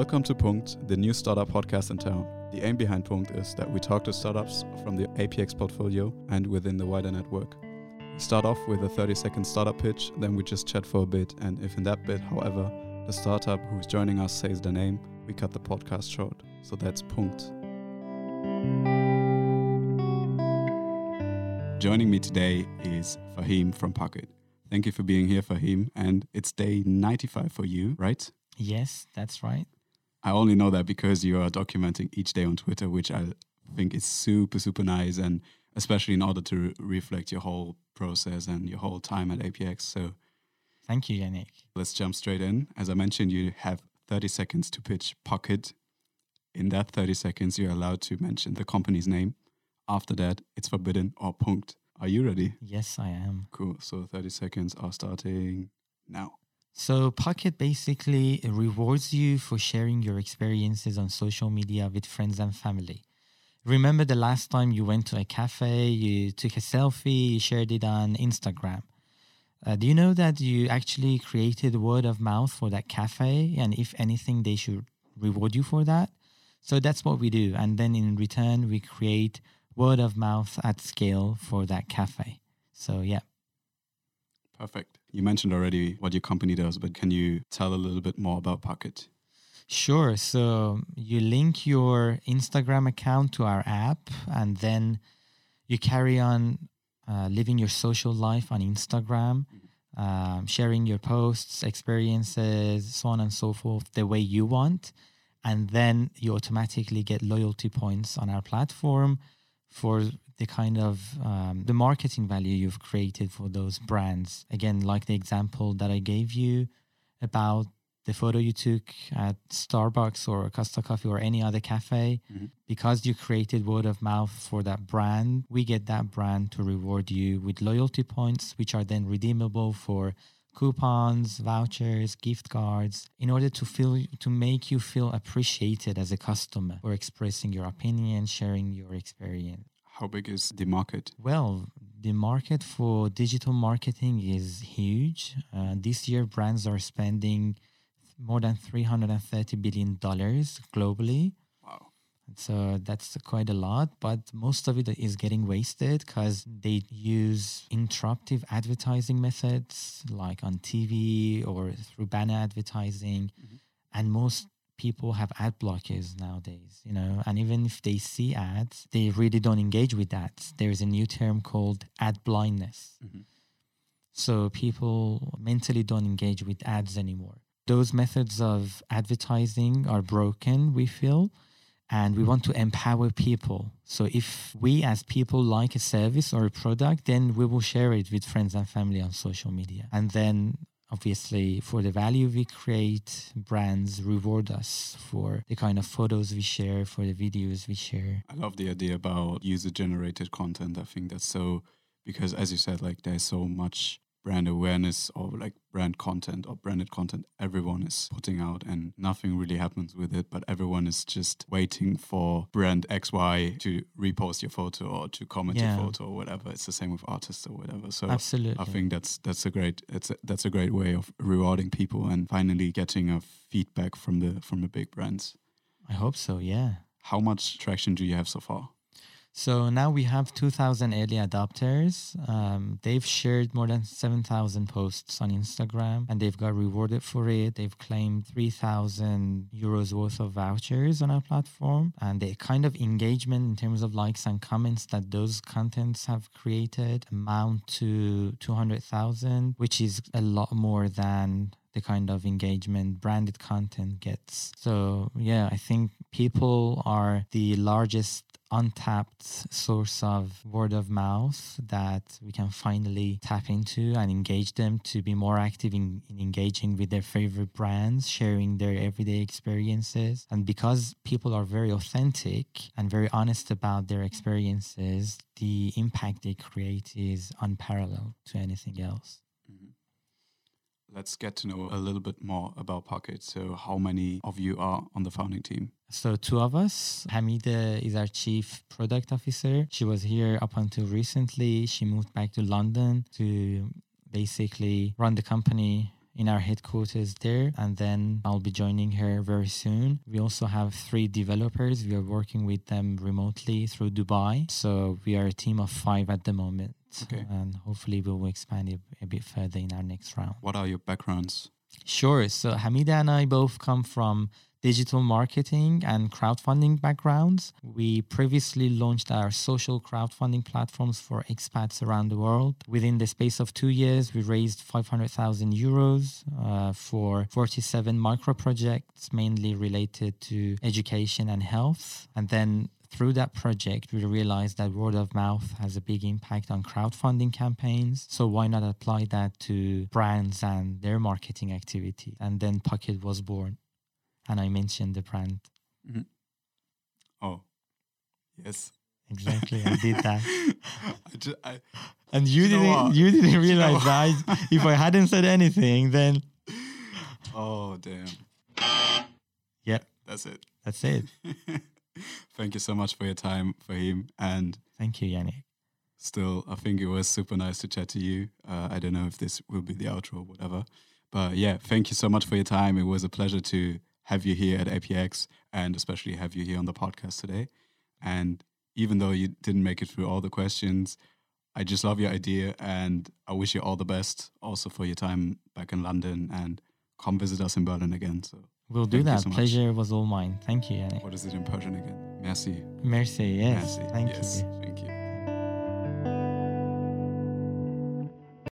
Welcome to Punkt, the new startup podcast in town. The aim behind Punkt is that we talk to startups from the APX portfolio and within the wider network. We start off with a 30 second startup pitch, then we just chat for a bit, and if in that bit, however, the startup who's joining us says their name, we cut the podcast short. So that's Punkt. Joining me today is Fahim from Pukket. Thank you for being here, Fahim. And it's day 95 for you, right? Yes, that's right. I only know that because you are documenting each day on Twitter, which I think is super, super nice. And especially in order to re- reflect your whole process and your whole time at APX. So thank you, Yannick. Let's jump straight in. As I mentioned, you have 30 seconds to pitch Pukket. In that 30 seconds, you're allowed to mention the company's name. After that, it's forbidden or punked. Are you ready? Yes, I am. Cool. So 30 seconds are starting now. So, Pukket basically rewards you for sharing your experiences on social media with friends and family. Remember the last time you went to a cafe, you took a selfie, you shared it on Instagram. Uh, do you know that you actually created word of mouth for that cafe? And if anything, they should reward you for that. So that's what we do. And then in return, we create word of mouth at scale for that cafe. So, yeah. Perfect. You mentioned already what your company does, but can you tell a little bit more about Pukket? Sure. So you link your Instagram account to our app, and then you carry on uh, living your social life on Instagram, um, sharing your posts, experiences, so on and so forth, the way you want. And then you automatically get loyalty points on our platform for the kind of um, the marketing value you've created for those brands again like the example that i gave you about the photo you took at starbucks or costa coffee or any other cafe mm-hmm. because you created word of mouth for that brand we get that brand to reward you with loyalty points which are then redeemable for coupons vouchers gift cards in order to feel to make you feel appreciated as a customer or expressing your opinion sharing your experience how big is the market? Well, the market for digital marketing is huge. Uh, this year, brands are spending more than $330 billion globally. Wow. So that's quite a lot, but most of it is getting wasted because they use interruptive advertising methods like on TV or through banner advertising. Mm-hmm. And most people have ad blockers nowadays, you know, and even if they see ads, they really don't engage with ads. There's a new term called ad blindness. Mm-hmm. So people mentally don't engage with ads anymore. Those methods of advertising are broken, we feel, and we want to empower people. So if we as people like a service or a product, then we will share it with friends and family on social media. And then obviously for the value we create brands reward us for the kind of photos we share for the videos we share. I love the idea about user generated content. I think that's so because as you said like there's so much brand awareness or like brand content or branded content everyone is putting out and nothing really happens with it but everyone is just waiting for brand xy to repost your photo or to comment yeah. your photo or whatever. It's the same with artists or whatever. So absolutely. i think that's that's a great it's a, that's a great way of rewarding people and finally getting a feedback from the from the big brands. I hope so yeah. How much traction do you have so far so now we have 2,000 early adopters. Um, they've shared more than 7,000 posts on Instagram and they've got rewarded for it. They've claimed 3,000 euros worth of vouchers on our platform. And the kind of engagement in terms of likes and comments that those contents have created amount to 200,000, which is a lot more than the kind of engagement branded content gets. So, yeah, I think people are the largest untapped source of word of mouth that we can finally tap into and engage them to be more active in, in, engaging with their favorite brands, sharing their everyday experiences. And because people are very authentic and very honest about their experiences, the impact they create is unparalleled to anything else. Let's get to know a little bit more about Pukket. So, how many of you are on the founding team? So, two of us. Hamida is our chief product officer. She was here up until recently. She moved back to London to basically run the company in our headquarters there, and then I'll be joining her very soon. We also have three developers. We are working with them remotely through Dubai. So we are a team of five at the moment. Okay. And hopefully we will expand it a bit further in our next round. What are your backgrounds? Sure. So Hamida and I both come from digital marketing and crowdfunding backgrounds. We previously launched our social crowdfunding platforms for expats around the world. Within the space of two years, we raised 500,000 euros uh, for 47 micro projects, mainly related to education and health. And then through that project, we realized that word of mouth has a big impact on crowdfunding campaigns. So why not apply that to brands and their marketing activity? And then Pukket was born. And I mentioned the brand. Mhm. Oh, yes. Exactly, I did that. I ju- I- And you, You didn't you didn't realize that. If I hadn't said anything, then oh, damn. yeah, That's it. that's it. Thank you so much for your time, Fahim. And Thank you, Yannick. still, I think it was super nice to chat to you. Uh, I don't know if this will be the outro or whatever. But yeah, thank you so much for your time. It was a pleasure to have you here at APX and especially have you here on the podcast today. And even though you didn't make it through all the questions, I just love your idea and I wish you all the best also for your time back in London and come visit us in Berlin again. So, We'll do that. so. Pleasure was all mine. Thank you, Yannick. what is it in Persian again? Merci. Merci. Yes. Merci, Thank yes. you.